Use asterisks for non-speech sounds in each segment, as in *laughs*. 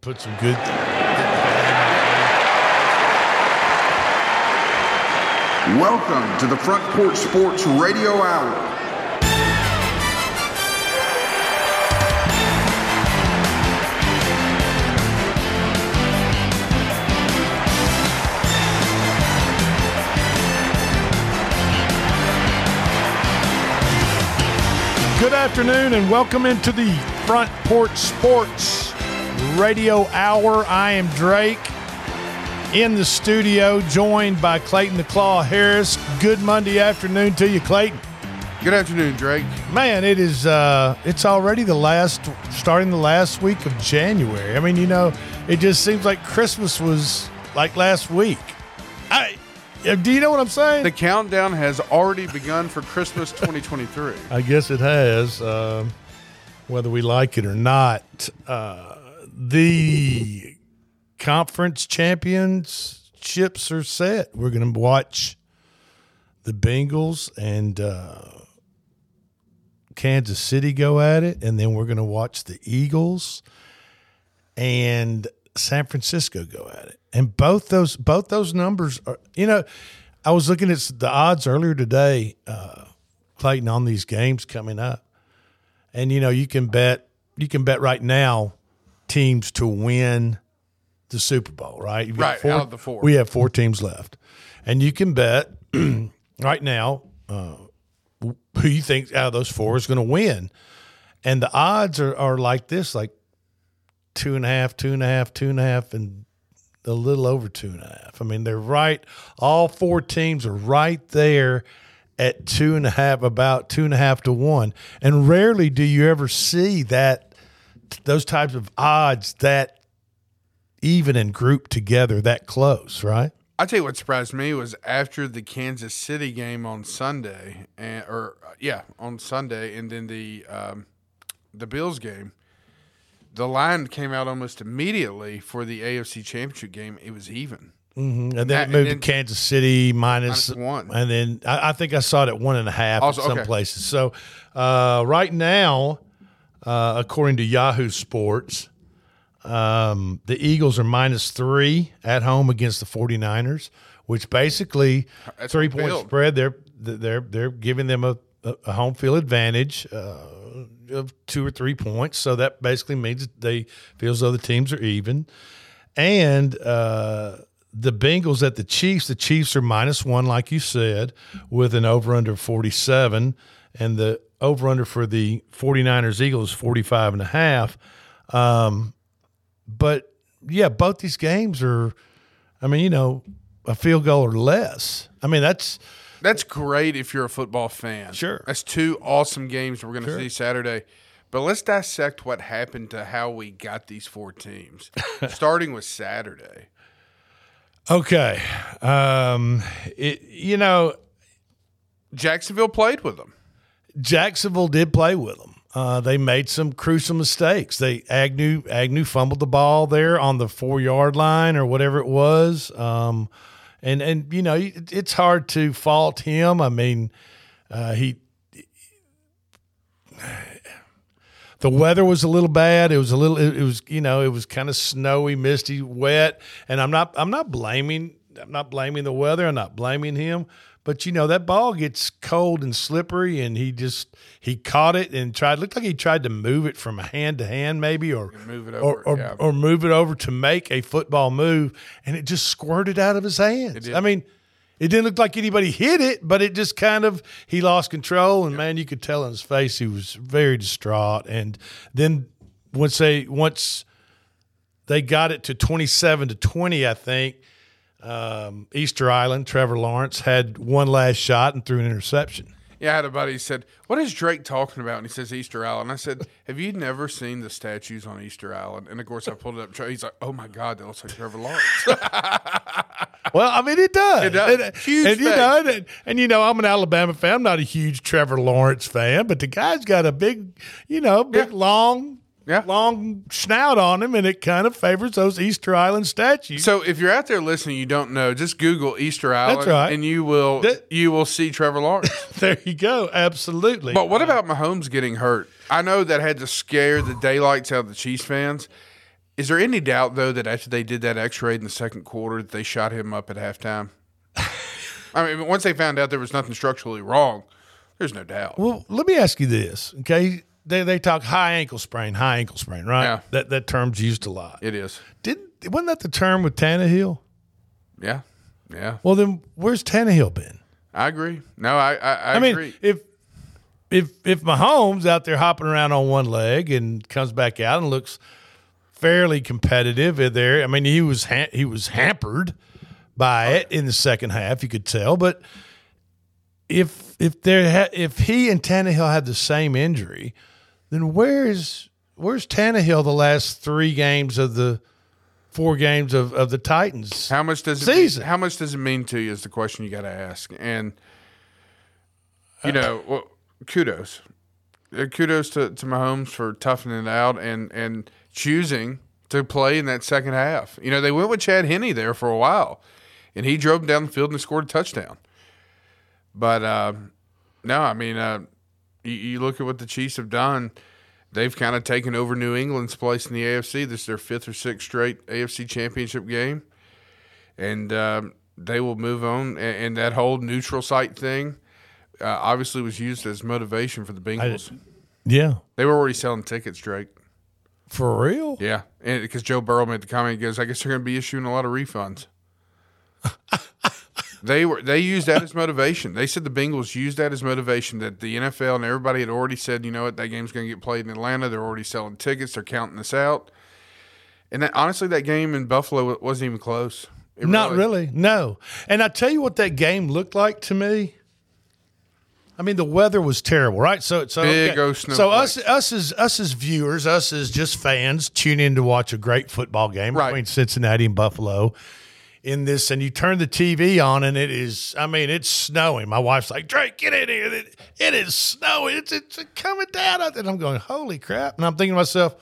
put some good. Welcome to the Front Porch Sports Radio Hour. Good afternoon and welcome into the Front Porch Sports Radio Hour. I am Drake in the studio, joined by Clayton the Claw Harris. Good Monday afternoon to you, Clayton. Good afternoon, Drake. Man, it is uh it's already the last starting the last week of January. I mean, you know, it just seems like Christmas was like last week. I uh, do you know what I'm saying? The countdown has already begun for Christmas 2023. I guess it has, um, whether we like it or not. Uh, the conference championships are set. We're going to watch the Bengals and uh, Kansas City go at it, and then we're going to watch the Eagles and San Francisco go at it. And both those both those numbers are you know, I was looking at the odds earlier today, uh, Clayton, on these games coming up. And you know, you can bet you can bet right now teams to win the Super Bowl, right? You've Right, four- out of the four. We have four teams left. And you can bet *clears throat* right now uh, who you think out of those four is going to win. And the odds are, are like this, like two and a half, two and a half, two and a half, and a little over two and a half. I mean, they're right. All four teams are right there at two and a half, about two and a half to one. And rarely do you ever see that those types of odds that even and grouped together that close, right? I tell you what surprised me was after the Kansas City game on Sunday, and or yeah, on Sunday, and then the um, the Bills game. The line came out almost immediately for the AFC Championship game. It was even. And then it moved and to Kansas City minus, Minus one. and then I, I think I saw it at one and a half Also, in some okay. places. So uh, right now, uh, according to Yahoo Sports, um, the Eagles are minus three at home against the 49ers, which basically That's three point build. spread. They're they're they're giving them a, a, home field advantage. Uh, of two or three points, so that basically means they feel as though the teams are even. And uh, the Bengals at the Chiefs, the Chiefs are minus one, like you said, with an over under 47. And the over under for the 49ers Eagles is 45 and a half. Um, but yeah, both these games are, I mean, you know, a field goal or less. I mean, that's That's great if you're a football fan. Sure. That's two awesome games we're going to see Saturday. But let's dissect what happened to how we got these four teams, *laughs* starting with Saturday. okay. Um, it, you know, Jacksonville played with them. Jacksonville did play with them. Uh, they made some crucial mistakes. They Agnew Agnew fumbled the ball there on the four yard line or whatever it was. Um, and and you know it, it's hard to fault him. I mean, uh, he *sighs* the weather was a little bad. It was a little. It, it was you know it was kind of snowy, misty, wet. And I'm not I'm not blaming I'm not blaming the weather. I'm not blaming him. But you know that ball gets cold and slippery, and he just he caught it and tried. Looked like he tried to move it from hand to hand, maybe, or move it over, or, yeah. or move it over to make a football move, and it just squirted out of his hands. I mean, it didn't look like anybody hit it, but it just kind of he lost control, and man, you could tell in his face he was very distraught. And then once they once they got it to twenty seven to twenty, I think um, Easter Island, Trevor Lawrence had one last shot and threw an interception. Yeah, I had a buddy who said, What is Drake talking about? And he says Easter Island. I said, *laughs* Have you never seen the statues on Easter Island? And of course, I pulled it up. He's like, Oh my God, that looks like Trevor Lawrence. *laughs* Well, I mean, it does. It does. And, Huge and, you know, and, and you know, I'm an Alabama fan. I'm not a huge Trevor Lawrence fan, but the guy's got a big, you know, big Yeah. long, Yeah. long snout on him, and it kind of favors those Easter Island statues. so if you're out there listening, you don't know, just Google Easter Island right. and you will That- you will see Trevor Lawrence. *laughs* there you go. Absolutely. But what about Mahomes getting hurt? I know that had to scare the daylights out of the Chiefs fans. Is there any doubt though that after they did that X-ray in the second quarter, that they shot him up at halftime? *laughs* I mean, once they found out there was nothing structurally wrong, there's no doubt. Well, let me ask you this, okay? They they talk high ankle sprain, high ankle sprain, right? Yeah. That that term's used a lot. It is. Didn't wasn't that the term with Tannehill? Yeah, yeah. Well, then where's Tannehill been? I agree. No, I I, I, I mean, agree. if if if Mahomes out there hopping around on one leg and comes back out and looks fairly competitive in there, I mean, he was ha- he was hampered by it in the second half. You could tell, but if if there ha- if he and Tannehill had the same injury, then where's where's Tannehill the last three games of the four games of, of the Titans? How much does it Season. Mean, how much does it mean to you is the question you got to ask. And you know, well, kudos, Uh, kudos to to Mahomes for toughing it out and and choosing to play in that second half. You know, they went with Chad Henne there for a while, and he drove down the field and scored a touchdown. But uh, no, I mean, uh, you, you look at what the Chiefs have done. They've kind of taken over New England's place in the AFC. This is their fifth or sixth straight AFC Championship game, and um, they will move on. And, and that whole neutral site thing uh, obviously was used as motivation for the Bengals. Yeah, they were already selling tickets, Drake. for real. Yeah, and because Joe Burrow made the comment, he goes, "I guess they're going to be issuing a lot of refunds." *laughs* they were they used that as motivation. They said the Bengals used that as motivation that the NFL and everybody had already said, you know what, that game's going to get played in Atlanta. They're already selling tickets. They're counting this out. And that, honestly, that game in Buffalo wasn't even close. It Not really, no. And I tell you what that game looked like to me. I mean, the weather was terrible, right? So, so Big old so us, us as us as viewers, us as just fans, tune in to watch a great football game Right. between Cincinnati and Buffalo. In this, and you turn the TV on, and it is, I mean, it's snowing. My wife's like, Drake, get in here. It, it is snowing. It's, it's coming down. And I'm going, holy crap. And I'm thinking to myself,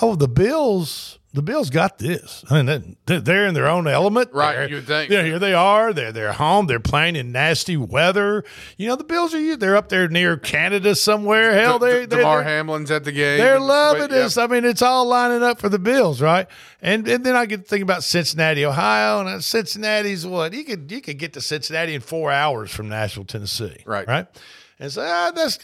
oh, the Bills, the Bills got this. I mean, they- they're in their own element. Right, you think. they're- here they are. They're they're home. They're playing in nasty weather. You know, the Bills are they're up there near Canada somewhere. Hell, they're, De- they're, they're, Hamlin's at the game. they're loving this. yeah. I mean, it's all lining up for the Bills, right? And and then I get to think about Cincinnati, Ohio, and uh, Cincinnati's what you could you could get to Cincinnati in four hours from Nashville, Tennessee, Right. Right, and so ah, that's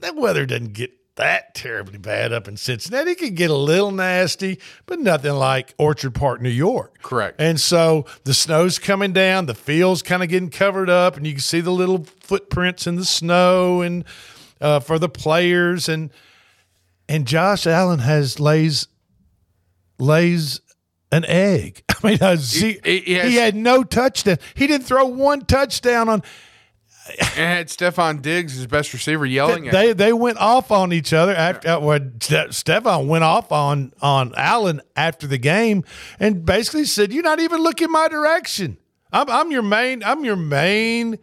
that weather doesn't get that terribly bad up in Cincinnati. It could get a little nasty, but nothing like Orchard Park, New York. Correct. And so the snow's coming down, the field's kind of getting covered up, and you can see the little footprints in the snow and uh, for the players and and Josh Allen has lays lays an egg. *laughs* I mean, a he he, has- had no touchdown. He didn't throw one touchdown on. And had Stefon Diggs, his best receiver, yelling at They they went off on each other after uh, when Ste- Stefon went off on on Allen after the game and basically said, "You're not even looking my direction. I'm I'm your main I'm your main."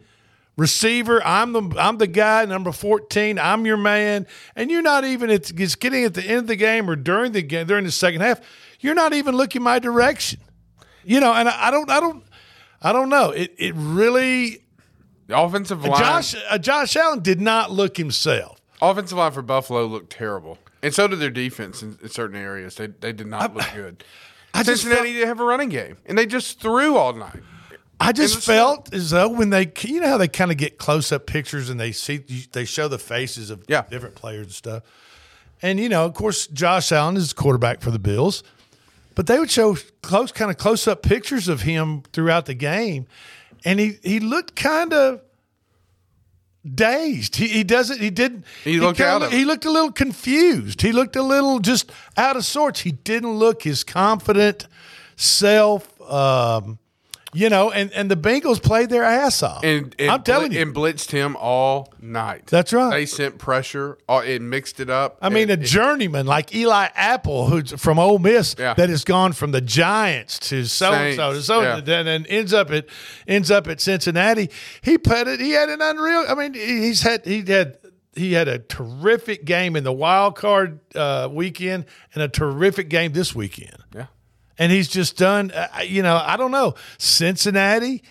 receiver. I'm the I'm the guy number 14. I'm your man, and you're not even it's, it's getting at the end of the game or during the game during the second half. You're not even looking my direction. You know, and I, I don't I don't I don't know. It it really The offensive line. Josh uh, Josh Allen did not look himself. Offensive line for Buffalo looked terrible, and so did their defense in, in certain areas. They they did not look good. I just Cincinnati felt, didn't have a running game, and they just threw all night. I just felt as though when they you know how they kind of get close up pictures and they see they show the faces of Yeah. different players and stuff. And you know, of course, Josh Allen is quarterback for the Bills, but they would show close kind of close up pictures of him throughout the game, and he he looked kind of dazed. He, he doesn't. He didn't. He looked kinda out of. He looked a little confused. He looked a little just out of sorts. He didn't look his confident self. Um, you know, and, and the Bengals played their ass off. And, and I'm telling you, and blitzed him all night. That's right. They sent pressure. All, it mixed it up. I mean, a journeyman like Eli Apple, who's from Ole Miss, Yeah. that has gone from the Giants to so and so to so, and then ends up at ends up at Cincinnati. He put it. He had an unreal. I mean, he's had he had he had a terrific game in the wild card uh, weekend and a terrific game this weekend. yeah. And he's just done. Uh, you know, I don't know Cincinnati.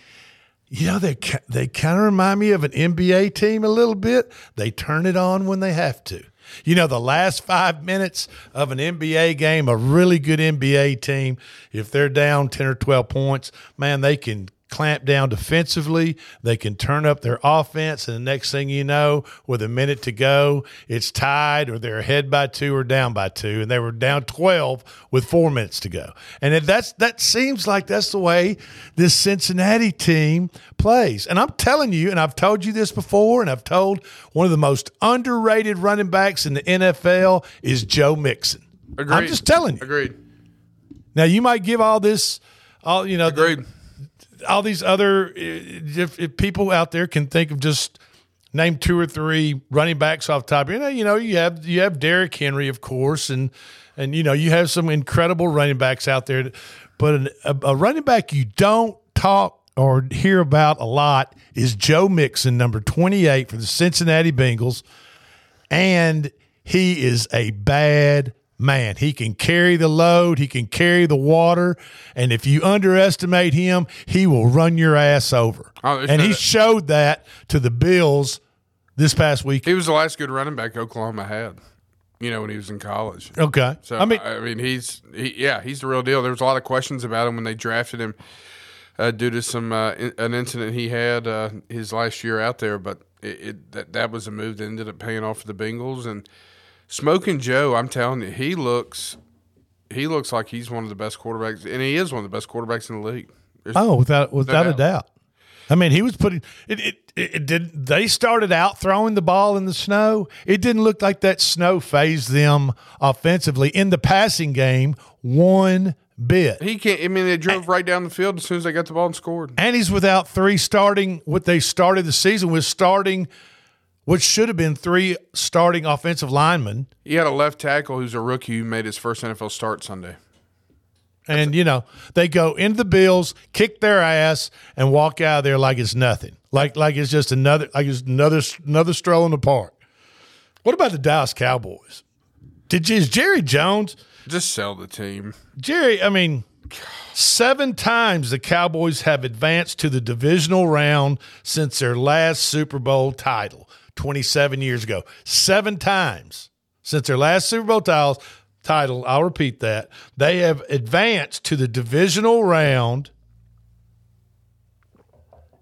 You know, they they kind of remind me of an NBA team a little bit. They turn it on when they have to. You know, the last five minutes of an NBA game, a really good NBA team, if they're down 10 or 12 points, man, they can clamp down defensively. They can turn up their offense. And the next thing you know, with a minute to go, it's tied or they're ahead by two or down by two. And they were down 12 with four minutes to go. And that's that seems like that's the way this Cincinnati team plays. And I'm telling you, and I've told you this before, and I've told one of the most underrated running backs in the NFL is Joe Mixon. Agreed. I'm just telling you. Agreed. Now you might give all this, all you know, the- Agreed. All these other eh, if, if people out there can think of just name two or three running backs off top. You know, you know, you have you have Derrick Henry, of course, and and you know you have some incredible running backs out there, but an, a, a running back you don't talk or hear about a lot is Joe Mixon, number twenty eight for the Cincinnati Bengals, and he is a bad man. He can carry the load, he can carry the water, and if you underestimate him, he will run your ass over. Oh, and he showed that to the Bills this past week. He was the last good running back Oklahoma had. You know, when he was in college. Okay. So I mean, I mean, he's he, yeah, he's the real deal. There was a lot of questions about him when they drafted him uh, due to some uh, in, an incident he had uh, his last year out there, but it, it that that was a move that ended up paying off for the Bengals and Smoking Joe. I'm telling you, he looks he looks like he's one of the best quarterbacks, and he is one of the best quarterbacks in the league. There's- Oh, without without a doubt. doubt. I mean, he was putting it, it. It it did. They started out throwing the ball in the snow. It didn't look like that snow phased them offensively in the passing game one bit. he can't. I mean, they drove right down the field as soon as they got the ball and scored. And he's without three starting. What they started the season with starting, what should have been three starting offensive linemen. He had a left tackle who's a rookie who made his first NFL start Sunday. And you know they go into the Bills, kick their ass, and walk out of there like it's nothing, like like it's just another like it's another another stroll in the park. What about the Dallas Cowboys? Did is Jerry Jones? Just sell the team. Jerry, I mean, seven times the Cowboys have advanced to the divisional round since their last Super Bowl title 27 years ago. Seven times since their last Super Bowl title. Title, I'll repeat that. They have advanced to the divisional round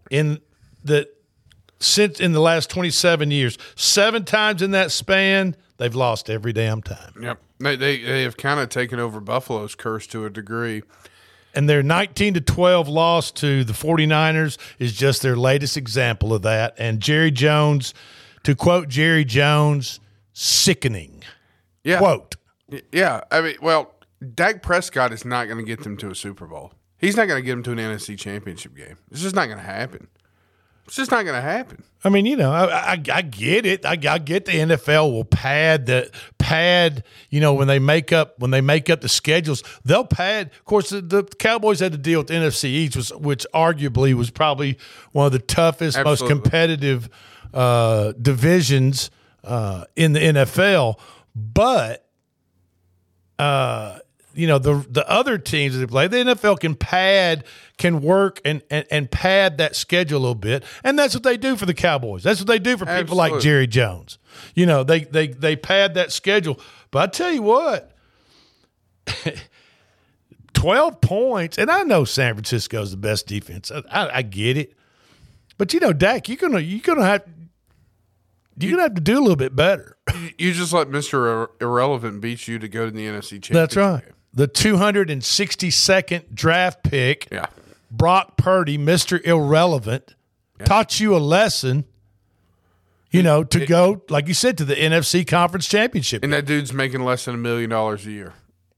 in the since in the last 27 years. Seven times in that span, they've lost every damn time. Yep. They they, they have kind of taken over Buffalo's curse to a degree. and their 19 to 12 loss to the 49ers is just their latest example of that and jerry jones to quote jerry jones sickening Yeah. quote Yeah. I mean, well, Dak Prescott is not going to get them to a Super Bowl. He's not going to get them to an NFC Championship game. It's just not going to happen. It's just not going to happen. i mean you know i, I, I get it I, I get the nfl will pad the pad you know when they make up when they make up the schedules they'll pad of course the, the cowboys had to deal with nfc east which, which arguably was probably one of the toughest most competitive uh, divisions uh, in the nfl but uh, you know the the other teams that they play, the NFL can pad, can work and, and and pad that schedule a little bit, and that's what they do for the Cowboys. That's what they do for people like Jerry Jones. You know, they they they pad that schedule. But I tell you what, *laughs* twelve points, and I know San Francisco's the best defense. I, I, I get it, but you know, Dak, you're gonna you're gonna have you're gonna have to do a little bit better. You- just let Mr. Ir- Irrelevant beat you to go to the NFC Championship. That's right. The 262nd draft pick, Yeah. Brock Purdy, Mr. Irrelevant, taught you a lesson, you know, to go, like you said, to the NFC Conference Championship. And that dude's making less than a million dollars a year.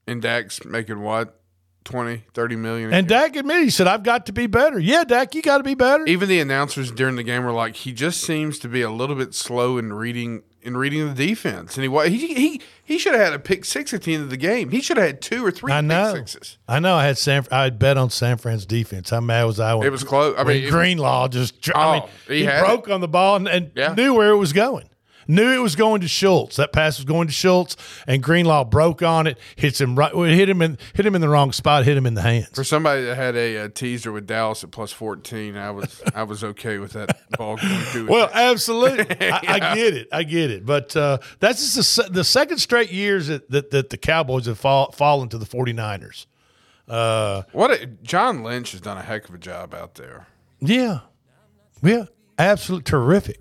And Dak's making what? 20, 30 million. And. Dak admitted, he said, I've got to be better. Yeah, Dak, you got to be better. even the announcers during the game were like, he just seems to be a little bit slow in reading in reading the defense. And he he he he should have had a pick six at the end of the game. He should have had two or three I pick know. sixes. I know. I had San. I had bet on San Fran's defense. How mad was I? When, It was close. I mean, Greenlaw just. dr- I Oh, mean, he he, broke on the ball and, and Yeah. knew where it was going. Knew it was going to Schultz. That pass was going to Schultz, and Greenlaw broke on it. Hits him right. Hit him in. Hit him in the wrong spot. Hit him in the hands. For somebody that had a, a teaser with Dallas at plus fourteen, I was I was okay with that *laughs* ball going through. Well, absolutely. *laughs* I, I get it. I get it. But uh, that's just the, the second straight years that, that, that the Cowboys have fall, fallen to the 49ers. what a, John Lynch has done a heck of a job out there. Yeah. Yeah. Absolutely terrific.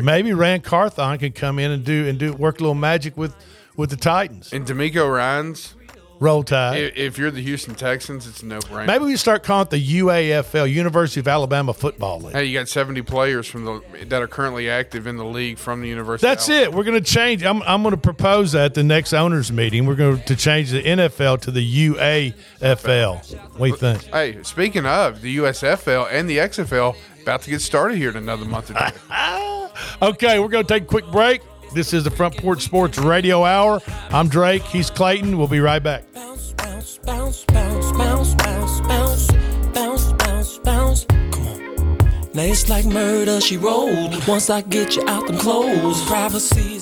Maybe Ran Carthon can come in and do and do work a little magic with with the Titans. And DeMeco Ryans, Roll Tide. i- if you're the Houston Texans, it's no brainer. Maybe we start calling it the UAFL, University of Alabama Football League. Hey, you got 70 players from the that are currently active in the league from the University. That's it. We're going to change. I'm, I'm going to propose that at the next owners meeting. We're going to change the NFL to the UAFL. What do you think? Hey, speaking of the USFL and the XFL, about to get started here in another month or two. *laughs* Okay, we're going to take a quick break. This is the Front Porch Sports Radio Hour. I'm Drake. He's Clayton. We'll be right back. bounce. Now it's like murder, she rolled. Once I get you out them clothes, privacy's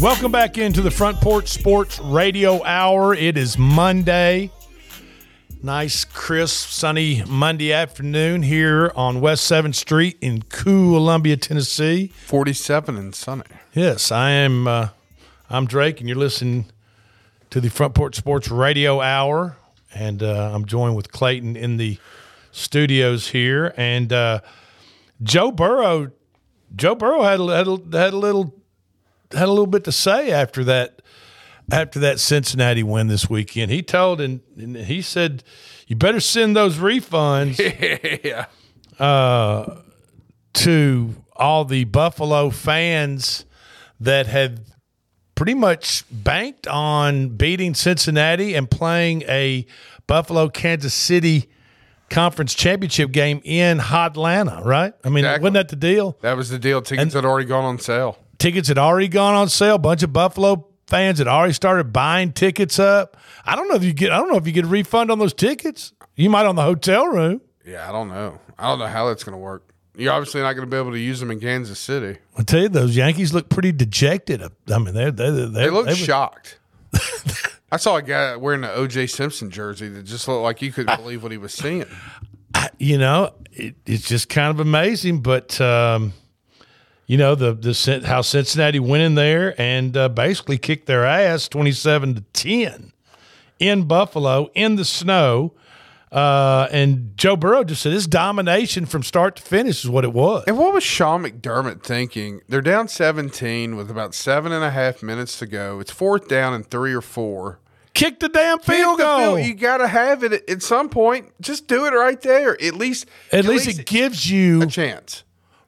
Welcome back into the Front Porch Sports Radio Hour. It is Monday. Nice, crisp, sunny Monday afternoon here on West 7th Street in Columbia, Tennessee. 47 and sunny. Yes, I am. Uh, I'm Drake, and you're listening to the Front Porch Sports Radio Hour. And uh, I'm joined with Clayton in the studios here. And uh, Joe Burrow, Joe Burrow had a, had a, had a little had a little bit to say after that after that Cincinnati win this weekend. He told and, and he said, "You better send those refunds." *laughs* yeah. Uh, to all the Buffalo fans that had pretty much banked on beating Cincinnati and playing a Buffalo Kansas City conference championship game in Atlanta, right? I mean, Exactly. wasn't that the deal? That was the deal. Tickets had already gone on sale. Tickets had already gone on sale. A bunch of Buffalo fans had already started buying tickets up. I don't know if you get. I don't know if you get a refund on those tickets. You might on the hotel room. Yeah, I don't know. I don't know how that's going to work. You're obviously not going to be able to use them in Kansas City. I tell you, those Yankees look pretty dejected. I mean, they're, they're, they're, They look were- shocked. *laughs* I saw a guy wearing an O.J. Simpson jersey that just looked like you couldn't believe what he was seeing. You know, it, it's just kind of amazing. But um, you know, the the how Cincinnati went in there and uh, basically kicked their ass, twenty seven to ten, in Buffalo in the snow. Uh, and Joe Burrow just said this domination from start to finish is what it was. And what was Sean McDermott thinking? They're down 17 with about seven and a half minutes to go. It's fourth down and three or four. Kick the damn field goal. You got to have it at, at some point. Just do it right there. At least, At, least, it gives you a chance.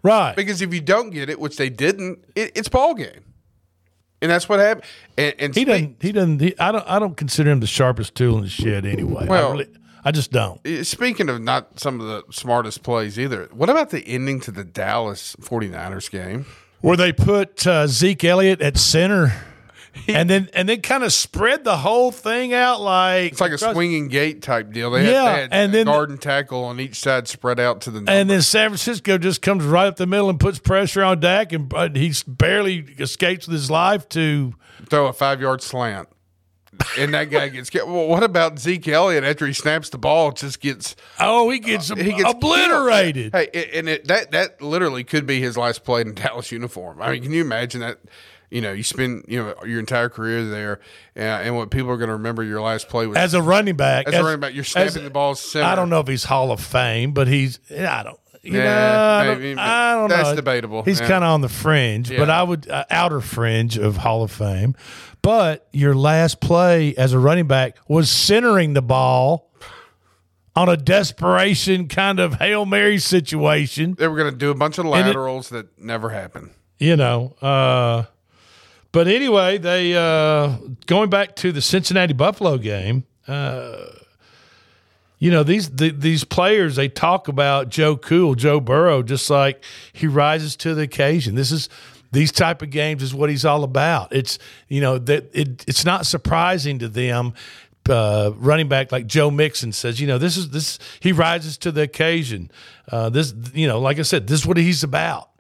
Right. Because if you don't get it, which they didn't, it, it's ball game. And that's what happened. And, and He speak- doesn't. He doesn't. He, I don't. I don't consider him the sharpest tool in the shed. Anyway, I, Well- really, I just don't. Uh, Speaking of not some of the smartest plays either, what about the ending to the Dallas 49ers game? Where they put uh, Zeke Elliott at center, *laughs* and then and then kind of spread the whole thing out like It's like a swinging gate type deal. They had, Yeah, they had and a then- guard and tackle on each side spread out to the And then San Francisco just comes right up the middle and puts pressure on Dak, and uh, he barely escapes with his life to throw a five yard slant. And that guy gets. Well, what about Zeke Elliott after he snaps the ball? Just gets. Oh, he gets, he gets obliterated. Hey, and it, that that literally could be his last play in Dallas uniform. I mean, can you imagine that? You know, you spend you know your entire career there, uh, and what people are going to remember your last play was as a running back. As, a running back, you're snapping as- the ball. Center. I don't know if he's Hall of Fame, but he's. I don't. You Yeah, know, I don't, maybe, I don't know that's know. debatable. He's Yeah. kind of on the fringe, but I would uh, outer fringe of Hall of Fame. But your last play as a running back was centering the ball on a desperation kind of hail mary situation. They were going to do a bunch of And it- laterals that never happened. You know. Uh, but anyway, they uh, going back to the Cincinnati Buffalo game. Uh, you know these the, these players they talk about Joe Cool, Joe Burrow, just like he rises to the occasion. This is these type of games is what he's all about. It's you know that it, it's not surprising to them. Uh, running back like Joe Mixon says, you know, this is this he rises to the occasion. Uh, this you know, like I said, this is what he's about.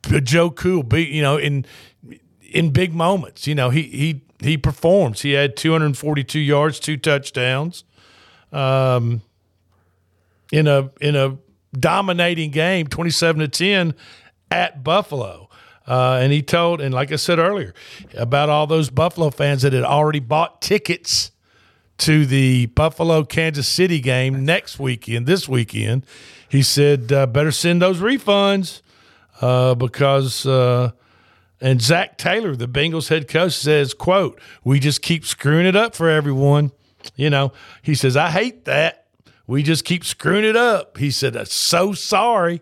Joe Cool, be you know in in big moments. You know, he he he performs. He had 242 yards, two touchdowns. Um, in a in a dominating game, 27 to 10 at Buffalo. Uh, and he told, and like I said earlier, about all those Buffalo fans that had already bought tickets to the Buffalo Kansas City game next weekend, this weekend. He said, uh, better send those refunds uh, because. And Zac Taylor, the Bengals head coach, says, "quote We just keep screwing it up for everyone." You know, he says, "I hate that. We just keep screwing it up." He said, "I'm so sorry."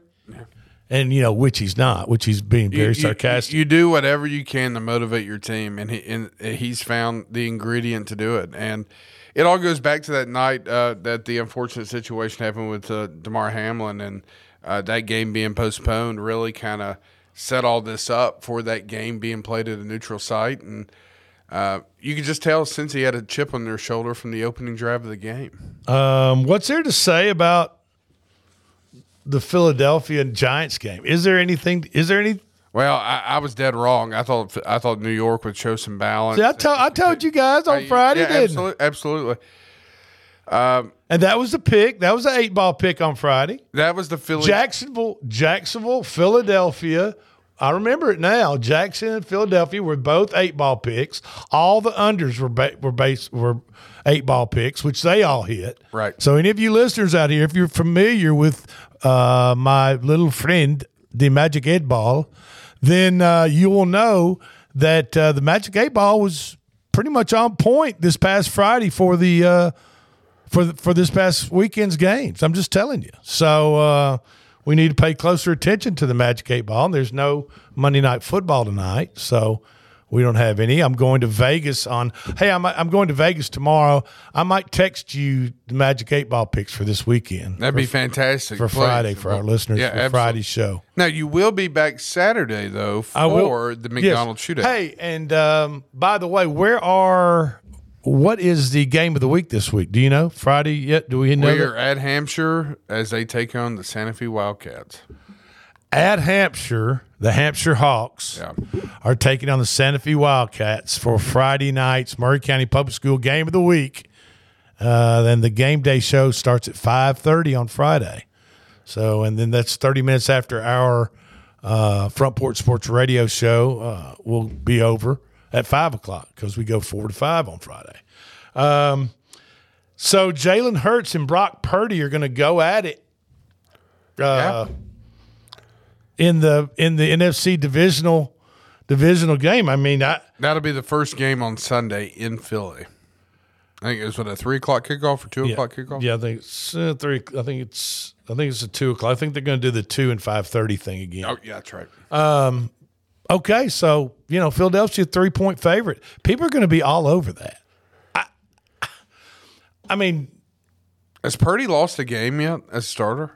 And you know, which he's not, which he's being very You- you- sarcastic. You, do whatever you can to motivate your team, and, he, and he's found the ingredient to do it. And it all goes back to that night uh, that the unfortunate situation happened with uh, Damar Hamlin, and uh, that game being postponed really kind of set all this up for that game being played at a neutral site. And uh, you could just tell since he had a chip on their shoulder from the opening drive of the game. Um, what's there to say about the Philadelphia Giants game? Is there anything? Is there any? Well, I, I was dead wrong. I thought I thought New York would show some balance. See, I, told I told you guys on Friday, yeah, didn't absolutely, absolutely. Um, And that was the pick. That was an eight ball pick on Friday. That was the Philly. Jacksonville, Jacksonville, Philadelphia. I remember it now. Jackson and Philadelphia were both eight ball picks. All the unders were ba- were base were eight ball picks, which they all hit. Right. So any of you listeners out here, if you're familiar with uh, my little friend, the Magic Eight Ball, then uh, you will know that uh, the Magic Eight Ball was pretty much on point this past Friday for the uh, for the, for this past weekend's games. I'm just telling you. So uh, we need to pay closer attention to the Magic Eight Ball. There's no Monday Night Football tonight, so we don't have any. I'm going to Vegas on. Hey, I'm I'm going to Vegas tomorrow. I might text you the Magic Eight Ball picks for this weekend. That'd be fantastic for. Friday for our listeners Yeah, for absolutely. Friday's show. Now you will be back Saturday though for the Yes. McDonald's shootout. Hey, and um, by the way, where are what is the game of the week this week? Do you know Friday yet? Do we know? we that? are at Hampshire as they take on the Santa Fe Wildcats. at Hampshire, the Hampshire Hawks are taking on the Santa Fe Wildcats for Friday night's Maury County Public School game of the week. Uh, then the game day show starts at five thirty on Friday. So, and then that's thirty minutes after our uh, Front Porch Sports Radio show uh, will be over at five o'clock because we go four to five on Friday. Um, so Jalen Hurts and Brock Purdy are going to go at it. Uh, in the in the NFC divisional divisional game. I mean, I That'll be the first game on Sunday in Philly. I think it was what a three o'clock kickoff or two yeah, o'clock kickoff. Yeah, I think it's uh, three. I think it's I think it's a two o'clock. I think they're going to do the two and five thirty thing again. Oh yeah, that's right. Um, okay, so you know Philadelphia three point favorite. People are going to be all over that. I, I mean, Has Purdy lost a game yet as a starter?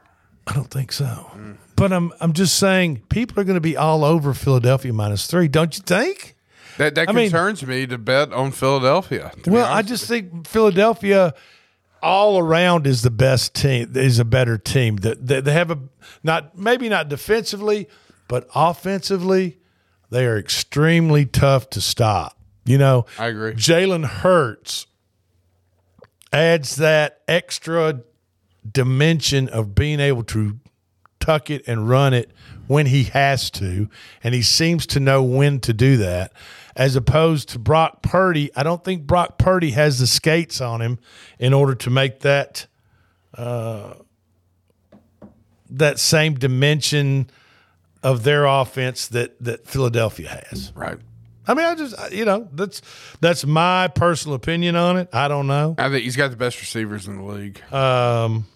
I don't think so. But I'm I'm just saying people are going to be all over Philadelphia minus three. Don't you think? That that I mean- concerns me to bet on Philadelphia. Well, I just think Philadelphia all around is the best team. Is a better team. That they, they have a not maybe not defensively, but offensively, they are extremely tough to stop. You know, I agree. Jalen Hurts adds that extra dimension of being able to tuck it and run it when he has to, and he seems to know when to do that. As opposed to Brock Purdy, I don't think Brock Purdy has the skates on him in order to make that uh, that same dimension of their offense that that Philadelphia has. Right. I mean, I just you know that's that's my personal opinion on it. I don't know. I think he's got the best receivers in the league. Um,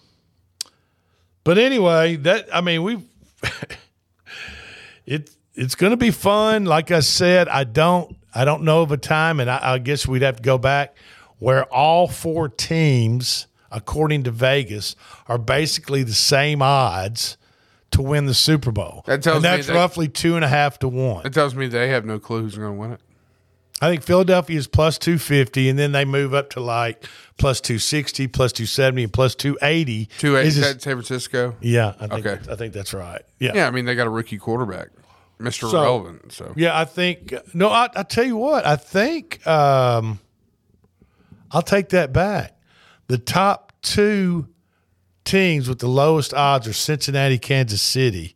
but anyway, that I mean, we *laughs* it it's going to be fun. Like I said, I don't I don't know of a time, and I, I guess we'd have to go back where all four teams, according to Vegas, are basically the same odds to win the Super Bowl. That tells and me that's that- roughly two and a half to one. It tells me they have no clue who's going to win it. I think Philadelphia is plus 250, and then they move up to like plus 260, plus 270, and plus 280. Two eight, Is is this- that San Francisco? Yeah, I think, Okay. I think that's right. Yeah. Yeah, I mean they got a rookie quarterback, Mister So- Relevant. So Yeah, I think, no, I, I tell you what, I think um, I'll take that back. The top two teams with the lowest odds are Cincinnati, Kansas City,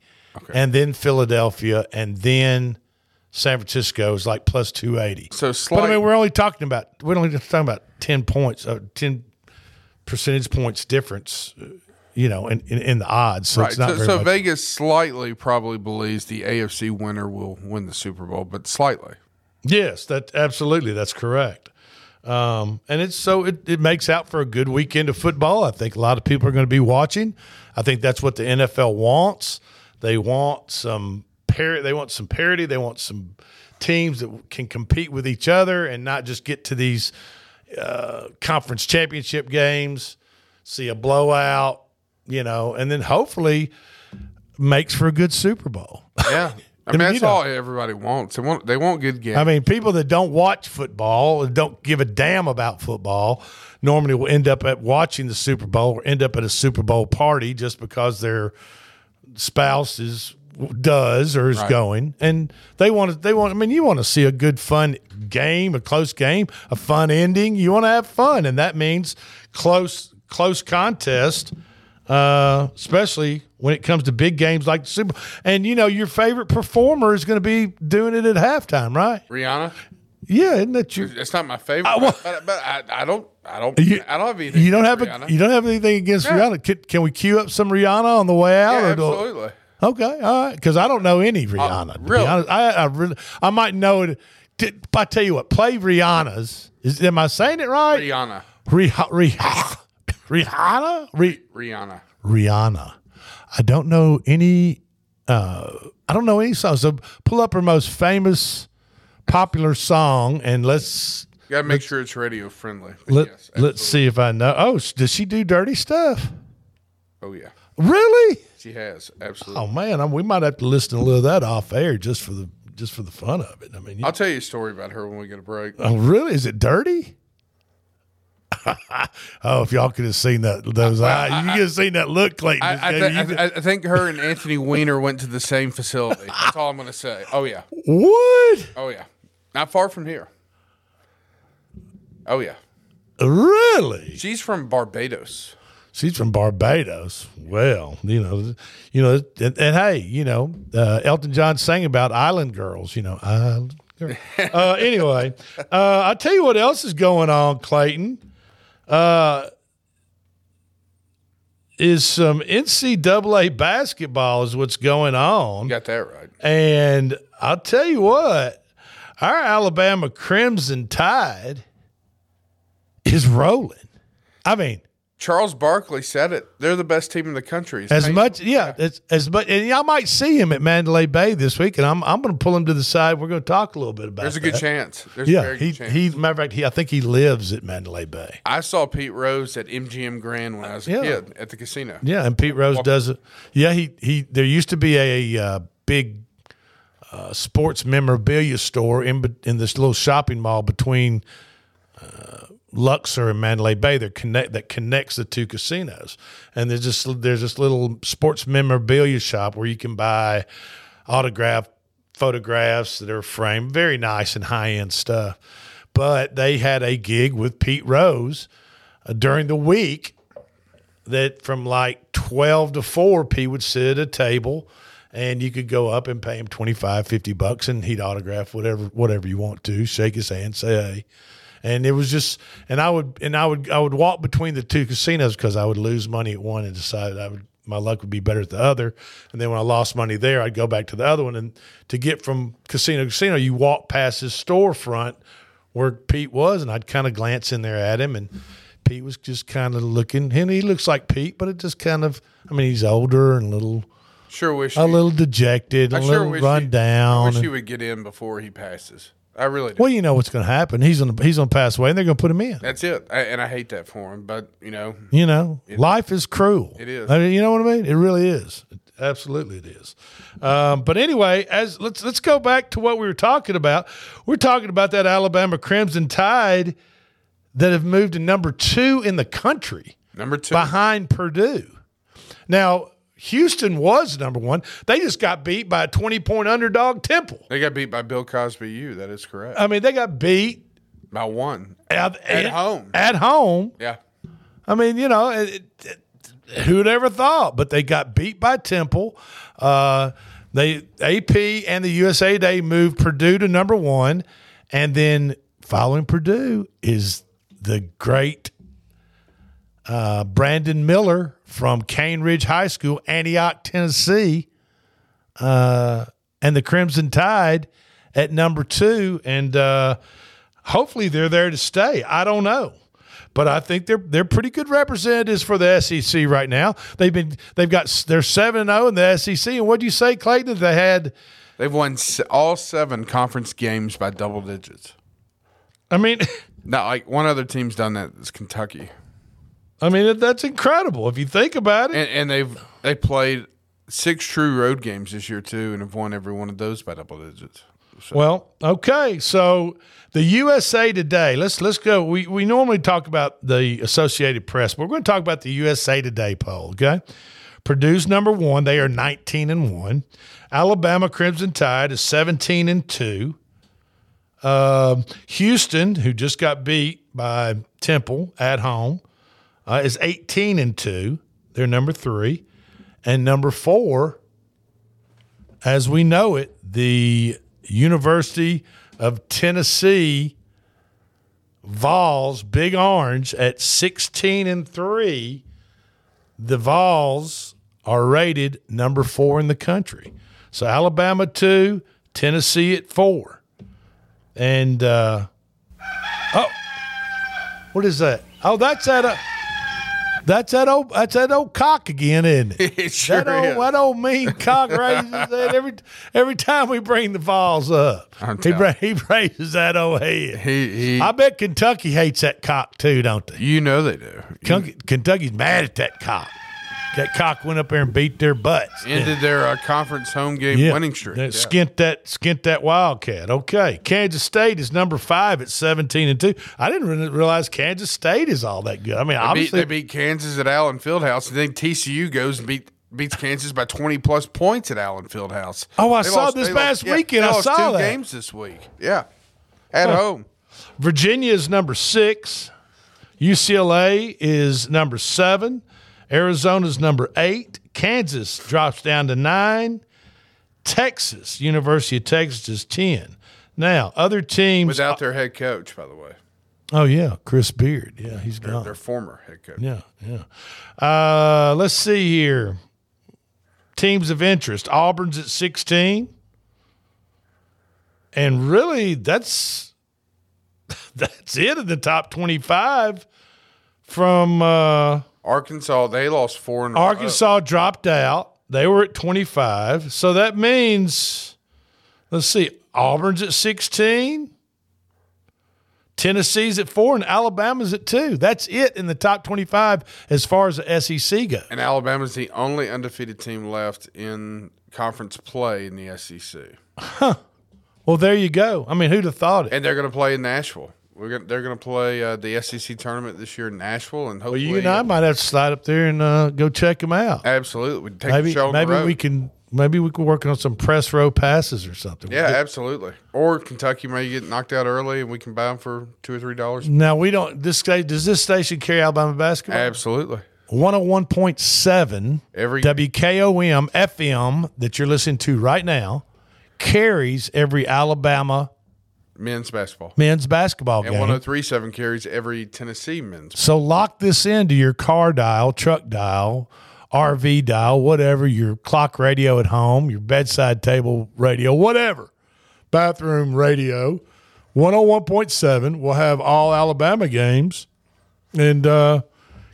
and then Philadelphia, and then San Francisco is like plus two eighty. So But. I mean, we're only talking about we're only talking about ten points, uh, ten percentage points difference, you know, in, in, in the odds. So right. it's not So, so. Vegas slightly probably believes the AFC winner will win the Super Bowl, but slightly. Yes, that absolutely that's correct. Um, and it's so it, it makes out for a good weekend of football. I think a lot of people are going to be watching. I think that's what the NFL wants. They want some par- They want some parity. They want some teams that can compete with each other and not just get to these uh, conference championship games, see a blowout, you know, and then hopefully makes for a good Super Bowl. Yeah. *laughs* I mean, that's all everybody wants. They want they want good games. I mean, people that don't watch football and don't give a damn about football normally will end up at watching the Super Bowl or end up at a Super Bowl party just because their spouse is does or is Right. going, and they want to. They want. I mean, you want to see a good, fun game, a close game, a fun ending. You want to have fun, and that means close, close contest. Uh, especially when it comes to big games like the Super. And you know, your favorite performer is going to be doing it at halftime, right? Rihanna. Yeah, isn't that your? It's not my favorite, but, but I, I don't I don't You, I don't have anything. you don't have against a, Rihanna. you don't have anything against Yeah. Rihanna. Can, can we cue up some Rihanna on the way out? Yeah, absolutely. Okay, all right. Because I don't know any Rihanna. to be really? I, I really, I might know it. Did, I tell you what, play Rihanna's. Is am I saying it right? Rihanna. Rihanna. Rihanna. Rihanna. Ri- Rihanna. Rihanna. I don't know any. Uh, I don't know any songs. So pull up her most famous, popular song, and let's You gotta make sure it's radio friendly. Let yes, let's see if I know. Oh, does she do dirty stuff? oh yeah, Really? she has absolutely. Oh man, I, we might have to listen to a little of that off air just for the just for the fun of it. I mean, you- I'll tell you a story about her when we get a break. oh really? Is it dirty? Oh, if y'all could have seen that, those eyes, you could have seen that look, Clayton. I, I, you. I, I think her and Anthony Weiner went to the same facility. That's all I'm going to say. Oh yeah, what? oh yeah, not far from here. Oh yeah, Really? she's from Barbados. She's from Barbados. Well, you know, you know, and, and hey, you know, uh, Elton John sang about island girls. You know, island. Girl. *laughs* uh, anyway, uh, I'll tell you what else is going on, Clayton. Uh, is some NCAA basketball is what's going on. You got that right. And I'll tell you what, our Alabama Crimson Tide is rolling. I mean, Charles Barkley said it. They're the best team in the country. It's as painful. much, yeah, it's as much, and I might see him at Mandalay Bay this week, and I'm I'm going to pull him to the side. We're going to talk a little bit about. It. There's a good chance. There's a yeah, very he good chance. he. Matter of fact, he I think he lives at Mandalay Bay. I saw Pete Rose at MGM Grand when I was a Yeah. kid at the casino. Yeah, and Pete Rose does it. Yeah, he he. There used to be a uh, big uh, sports memorabilia store in be- in this little shopping mall between uh, Luxor and Mandalay Bay. That connect that connects the two casinos, and there's just there's this little sports memorabilia shop where you can buy autographed photographs that are framed, very nice and high end stuff. But they had a gig with Pete Rose uh, during the week that from like 12 to 4 P would sit at a table and you could go up and pay him 25 50 bucks and he'd autograph whatever whatever you want to shake his hand say hey and it was just and I would and I would I would walk between the two casinos because I would lose money at one and decide I would my luck would be better at the other and then when I lost money there I'd go back to the other one and to get from casino to casino you walk past his storefront where Pete was and I'd kind of glance in there at him and Pete was just kind of looking, and he looks like Pete, but it just kind of, I mean, he's older and a little, Sure wish a he- little dejected, a I little sure wish run he, I down. wish and- he would get in before he passes. I really do. well, you know what's going to happen. He's going to he's to pass away, and they're going to put him in. That's it. I, and I hate that for him, but you know, You know, life is cruel. It is. I mean, you know what I mean? It really is. Absolutely, it is. Um, but anyway, as let's let's go back to what we were talking about. We're talking about that Alabama Crimson Tide that have moved to number two in the country, number two. behind Purdue. Now, Houston was number one. They just got beat by a twenty point underdog Temple. They got beat by Bill Cosby U. That is correct. I mean, they got beat by one at, at home. At home. Yeah. I mean, you know, it, it, who'd ever thought? But they got beat by Temple. Uh, they AP and the USA Day moved Purdue to number one, and then following Purdue is the great uh, Brandon Miller from Cane Ridge High School, Antioch, Tennessee, uh, and the Crimson Tide at number two, and uh, hopefully they're there to stay. I don't know. But I think they're they're pretty good representatives for the SEC right now. They've been they've got they're seven and zero in the SEC. And what do you say, Clayton? They had They've won all seven conference games by double digits. I mean, *laughs* Not like one other team's done that. It's Kentucky, I mean that's incredible if you think about it. and, and they've they played six true road games this year too, and have won every one of those by double digits. Well, okay. So the USA Today. Let's let's go. We we normally talk about the Associated Press, but we're going to talk about the USA Today poll. Okay. Purdue's number one. They are nineteen and one. Alabama Crimson Tide is seventeen and two. Um, Houston, who just got beat by Temple at home, uh, is eighteen and two. They're number three, and number four as we know it, the University of Tennessee Vols, Big Orange, at 16 and 3. The Vols are rated number four in the country. So Alabama two, Tennessee at four. And, uh, oh, what is that? Oh, that's that. Uh, that's that old. That's that old cock again, isn't it? *laughs* It sure that old, is. that old mean cock raises *laughs* that every every time we bring the Vols up. He, bra- he raises that old head. He, he I bet Kentucky hates that cock too, don't they? you know they do. Kentucky, Kentucky's mad at that cock. That cock went up there and beat their butts. Ended their uh, conference home game Yeah. winning streak. That Yeah. Skint that skint that Wildcat. Okay. Kansas State is number five at 17 and 2. I didn't realize Kansas State is all that good. I mean, They beat, obviously they beat Kansas at Allen Fieldhouse, and then TCU goes and beat beats Kansas by twenty plus points at Allen Fieldhouse. Oh, I They saw this they past yeah, weekend. they I lost saw two that. games this week. Yeah, at Huh. home. Virginia is number six. UCLA is number seven. Arizona's number eight. Kansas drops down to nine. Texas, University of Texas, is 10. Now, other teams. Without their head coach, by the way, oh, yeah, Chris Beard. Yeah, he's their, gone. their former head coach. Yeah, yeah. Uh, let's see here. Teams of interest. Auburn's at 16. And really, that's *laughs* that's it in the top 25 from uh, Arkansas, they lost four in a row. Arkansas dropped out. They were at 25. So that means, let's see, Auburn's at 16. Tennessee's at four and Alabama's at two. That's it in the top 25 as far as the SEC goes. And Alabama's the only undefeated team left in conference play in the SEC. Huh. Well, there you go. I mean, who'd have thought it? And they're going to play in Nashville. We're going they're going to play uh, the SEC tournament this year in Nashville, and Well, you and I might have to slide up there and uh, go check them out. absolutely, we take maybe the show maybe we can maybe we can work on some press row passes or something. Yeah, absolutely. Or Kentucky may get knocked out early, and we can buy them for two or three dollars. Now we don't. This does this station carry Alabama basketball? Absolutely. One hundred one point seven Every WKOM FM that you're listening to right now carries every Alabama men's basketball men's basketball and game. 1037 carries every Tennessee men's. So lock this into your car dial, truck dial, RV dial, whatever, your clock radio at home, your bedside table radio, whatever, bathroom radio. 101.7 will have all Alabama games and uh,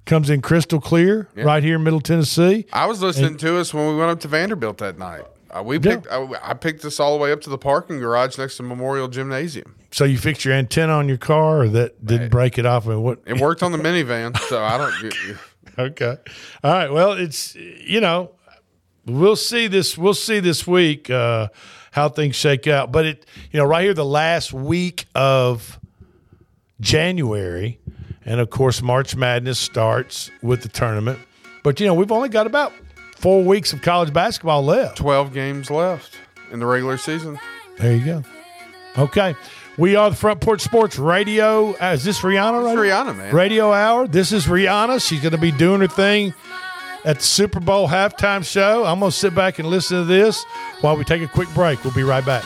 comes in crystal clear right here in Middle Tennessee. I was listening to us when we went up to Vanderbilt that night. Uh, we Yeah. I, I picked this all the way up to the parking garage next to Memorial Gymnasium. So you fixed your antenna on your car or that didn't break it off? I mean, what? It worked on the minivan, so I don't. *laughs* okay. All right. Well, it's you know, we'll see this. We'll see this week uh, how things shake out. But it, you know, right here, the last week of January, and of course, March Madness starts with the tournament. But you know, we've only got about four weeks of college basketball left. Twelve games left in the regular season. There you go. Okay. We are the Front Porch Sports Radio. Uh, is this Rihanna? It's right? Rihanna, man. Radio Hour. This is Rihanna. She's going to be doing her thing at the Super Bowl halftime show. I'm going to sit back and listen to this while we take a quick break. We'll be right back.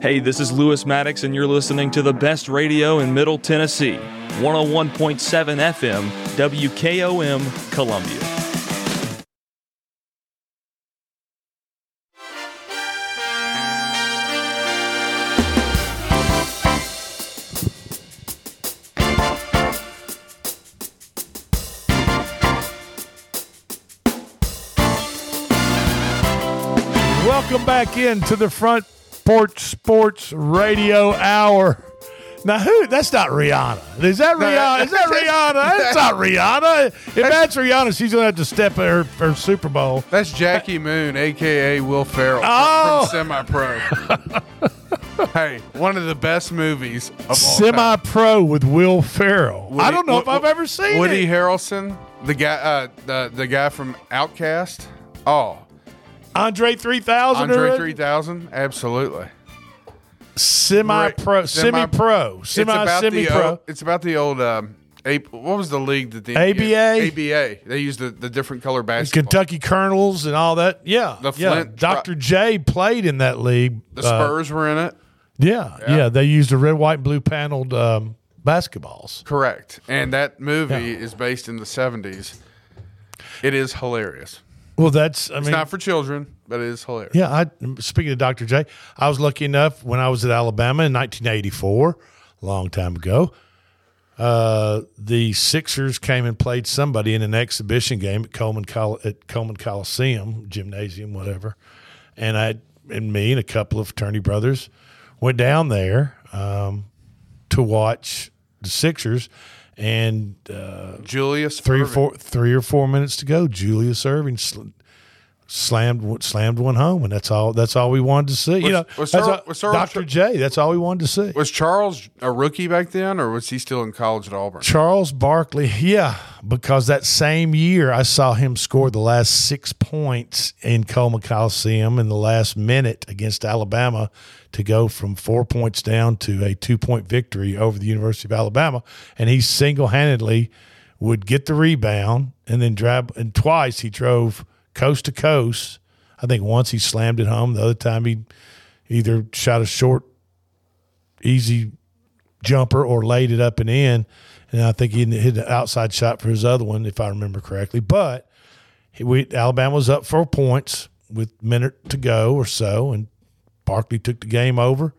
Hey, this is Lewis Maddox, and you're listening to the best radio in Middle Tennessee 101.7 FM, WKOM, Columbia. Welcome back into the front porch sports radio hour. Now, who? That's not Rihanna. Is that Rihanna? Is that Rihanna? That's not Rihanna. If that's Rihanna, she's gonna have to step at her, her Super Bowl. That's Jackie Moon, aka Will Ferrell Oh. from Semi Pro. *laughs* hey, one of the best movies of all. Semi Pro with Will Ferrell. I don't know if I've ever seen Woody it. Woody Harrelson, the guy, uh, the the guy from OutKast. Oh, Andre three thousand. Andre three thousand, absolutely. Semi pro, semi pro, semi semi pro. It's about the old. Um, A- what was the league that the ABA? ABA. They used the, the different color basketball. Kentucky Colonels and all that. Yeah, The yeah. Flint- Dr. J played in that league. The Uh, Spurs were in it. yeah, yeah, They used the red, white, and blue paneled um, basketballs. Correct. And that movie is based in the 70s. It is hilarious. Well, that's I it's mean, not for children, but it is hilarious. Yeah, I speaking of Dr. J, I was lucky enough when I was at Alabama in 1984, long time ago. Uh, the Sixers came and played somebody in an exhibition game at Coleman Col- at Coleman Coliseum gymnasium, whatever. And I and me and a couple of fraternity brothers went down there um, to watch the Sixers. And uh, Julius three or four three or four minutes to go. Julius Erving sl- slammed slammed one home, and that's all. That's all we wanted to see. you know, was that's Sir- all- was Sir- Dr. J. That's all we wanted to see. Was Charles a rookie back then, or was he still in college at Auburn? Charles Barkley, yeah, because that same year I saw him score the last six points in Coleman Coliseum in the last minute against Alabama to go from four points down to a two point victory over the University of Alabama. And he single handedly would get the rebound and then drive, and twice he drove coast to coast. I think once he slammed it home, the other time he either shot a short, easy jumper or laid it up and in. And I think he hit an outside shot for his other one, if I remember correctly. But we, Alabama was up four points with minute to go or so, and Barkley took the game over,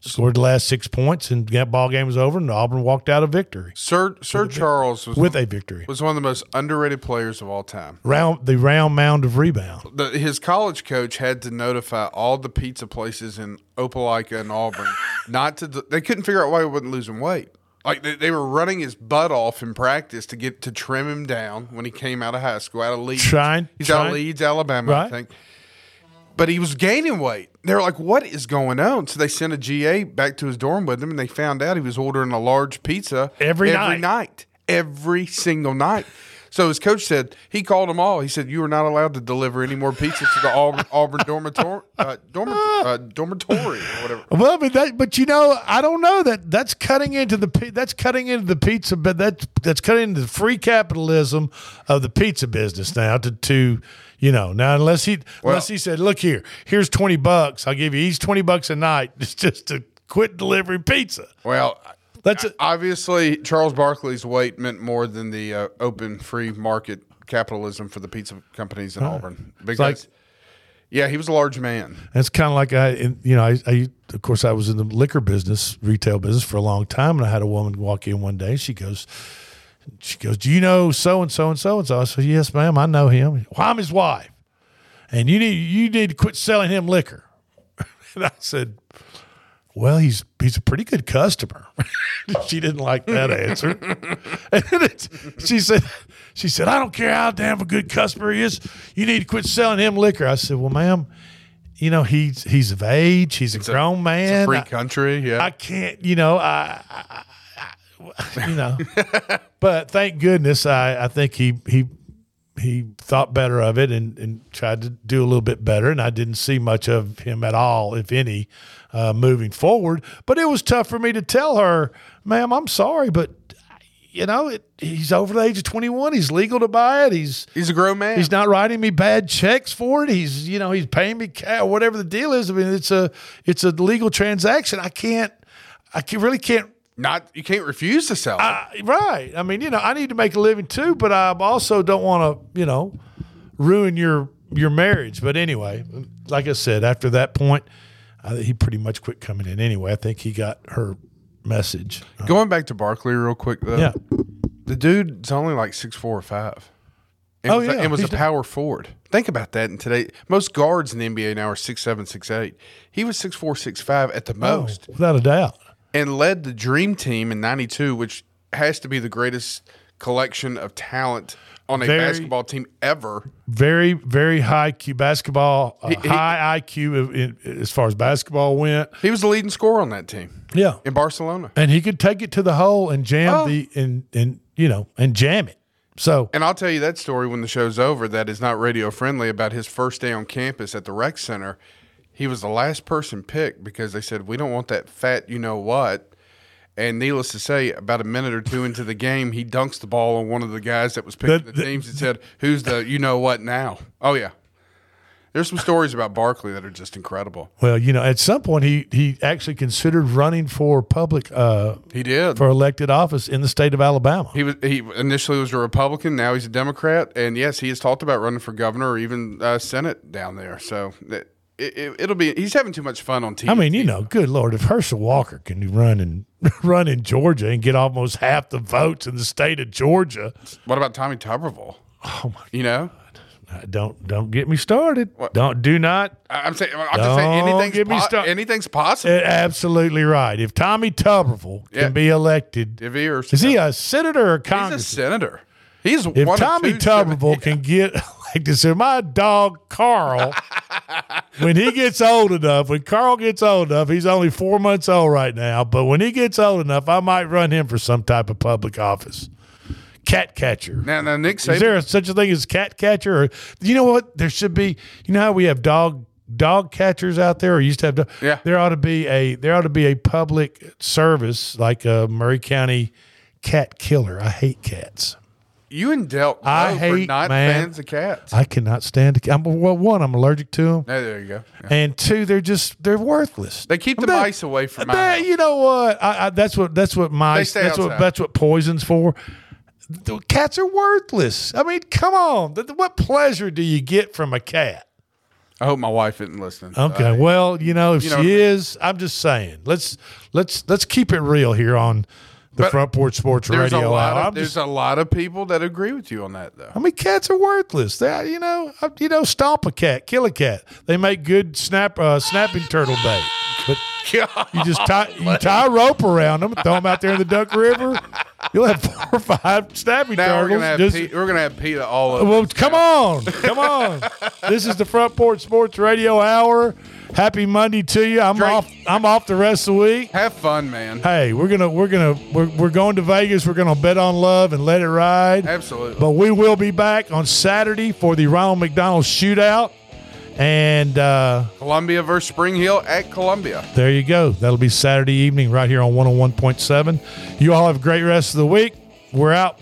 scored the last six points, and that ball game was over, and Auburn walked out a victory. Sir Sir Charles was with a victory. was one of the most underrated players of all time. Round the round mound of rebound. The, his college coach had to notify all the pizza places in Opelika and Auburn not to. They couldn't figure out why he wasn't losing weight. Like they, they were running his butt off in practice to get to trim him down when he came out of high school, out of Leeds. Trying, He's out of Leeds, Alabama, I Right. think. But he was gaining weight. They were like, "What is going on?" So they sent a GA back to his dorm with him, and they found out he was ordering a large pizza Every every night. night, every single night. So his coach said he called them all. He said, "You are not allowed to deliver any more pizza to the *laughs* Auburn, Auburn dormitory, uh, uh, dormitory or whatever." Well, mean that, but you know, I don't know that that's cutting into the that's cutting into the pizza, but that's that's cutting into the free capitalism of the pizza business now. To to you know now unless he unless he said, look here, here's twenty bucks, I'll give you each twenty bucks a night *laughs* just just to quit delivering pizza. Well, that's obviously Charles Barkley's weight meant more than the uh, open free market capitalism for the pizza companies in Right. Auburn because. like- yeah, he was a large man. It's kind of like I, you know, I, I, of course, I was in the liquor business, retail business for a long time, and I had a woman walk in one day. She goes, she goes, "Do you know so and so and so and so?" I said, "Yes, ma'am, I know him. Well, I'm his wife, and you need you need to quit selling him liquor." *laughs* and I said, "Well, he's he's a pretty good customer." *laughs* she didn't like that answer. *laughs* and she said, "She said I don't care how damn a good customer he is. You need to quit selling him liquor." I said, "Well, ma'am." You know he's he's of age. He's a grown man. free country. Yeah, I can't, you know, I, I, I *laughs* you know, but thank goodness, I, I think he he he thought better of it and, and tried to do a little bit better. And I didn't see much of him at all, if any, uh, moving forward. But it was tough for me to tell her, ma'am, I'm sorry, but you know, it, he's over the age of 21. He's legal to buy it. He's he's a grown man. He's not writing me bad checks for it. He's you know he's paying me cash, whatever the deal is. I mean, it's a it's a legal transaction. I can't, I can, really can't. Not you can't refuse to sell it. I, right. I mean, you know, I need to make a living too, but I also don't want to, you know, ruin your your marriage. But anyway, like I said, after that point, uh, he pretty much quit coming in. Anyway, I think he got her message. Going back to Barkley real quick though. Yeah. The dude's only like six four or five. And Oh, was, a- yeah. and was a He's power forward. Think about that. In today, most guards in the NBA now are six seven, six eight. He was six four, six five at the most, Oh, without a doubt. And led the Dream Team in '92, which has to be the greatest collection of talent on a Very- basketball team ever. Very, very high IQ basketball, uh, He- he- high IQ in, in- as far as basketball went. He was the leading scorer on that team. Yeah. in Barcelona. and he could take it to the hole and jam Oh. the and and you know and jam it. So And I'll tell you that story when the show's over. That is not radio friendly. About his first day on campus at the rec center, he was the last person picked because they said we don't want that fat, you know what. And needless to say, about a minute or two into the game, he dunks the ball on one of the guys that was picking The- the, the- teams and said, "Who's the you know what now?" Oh yeah, there's some stories about Barkley that are just incredible. well, you know, at some point he he actually considered running for public uh He did. for elected office in the state of Alabama. He was he initially was a Republican. Now he's a Democrat, and yes, he has talked about running for governor or even uh, Senate down there. So it, it, it'll be he's having too much fun on TV. I mean, you know, good lord, if Herschel Walker can run and *laughs* run in Georgia and get almost half the votes in the state of Georgia, What about Tommy Tuberville? Oh my! You know, don't don't get me started. Don't do not. I'm saying I'm just saying anything's get me po- anything's possible. Eh, absolutely right. If Tommy Tuberville Yeah. can be elected, If he or is he a senator or he's a congressman? senator. He's if one Tommy Tuberville can get elected, so my dog Carl, when he gets old enough, when Carl gets old enough, he's only four months old right now, but when he gets old enough, I might run him for some type of public office. Cat catcher. Now, now Nick Saban. Is there such a thing as cat catcher? Or you know what? There should be. You know how we have dog dog catchers out there, or used to have. Dog, Yeah. There ought to be a there ought to be a public service like a Maury County cat killer. I hate cats. You and Delt I hate not man. fans of cats. I cannot stand. I'm, well, one, I'm allergic to them, No, there you go. Yeah. and two, they're just they're worthless. They keep the That- mice away from that- you know what? I, I, that's what that's what mice. That's what that's what poison's for. The cats are worthless. I mean, come on. What pleasure do you get from a cat? I hope my wife isn't listening. Okay. Uh, well, you know, if you she know- is, I'm just saying. Let's let's let's keep it real here on the But Front Porch Sports there's Radio a lot of, I'm there's just- a lot of people that agree with you on that though. I mean, cats are worthless. They, you know, you know, stomp a cat, kill a cat. They make good snap uh, snapping turtle bait. But *laughs* you just tie *laughs* you tie a rope around them, throw them out there in the Duck River. You'll have four or five snapping Now we're turtles. gonna have just- Pete, we're gonna have PETA all over. well, come on, come on. *laughs* This is the Front Porch Sports Radio Hour. Happy Monday to you. I'm off. I'm off the rest of the week. Have fun, man. Hey, we're gonna we're gonna we're, we're going to Vegas. We're gonna bet on love and let it ride. Absolutely. But we will be back on Saturday for the Ronald McDonald Shootout, and uh, Columbia versus Spring Hill at Columbia. there you go. That'll be Saturday evening right here on 101.7. You all have a great rest of the week. We're out.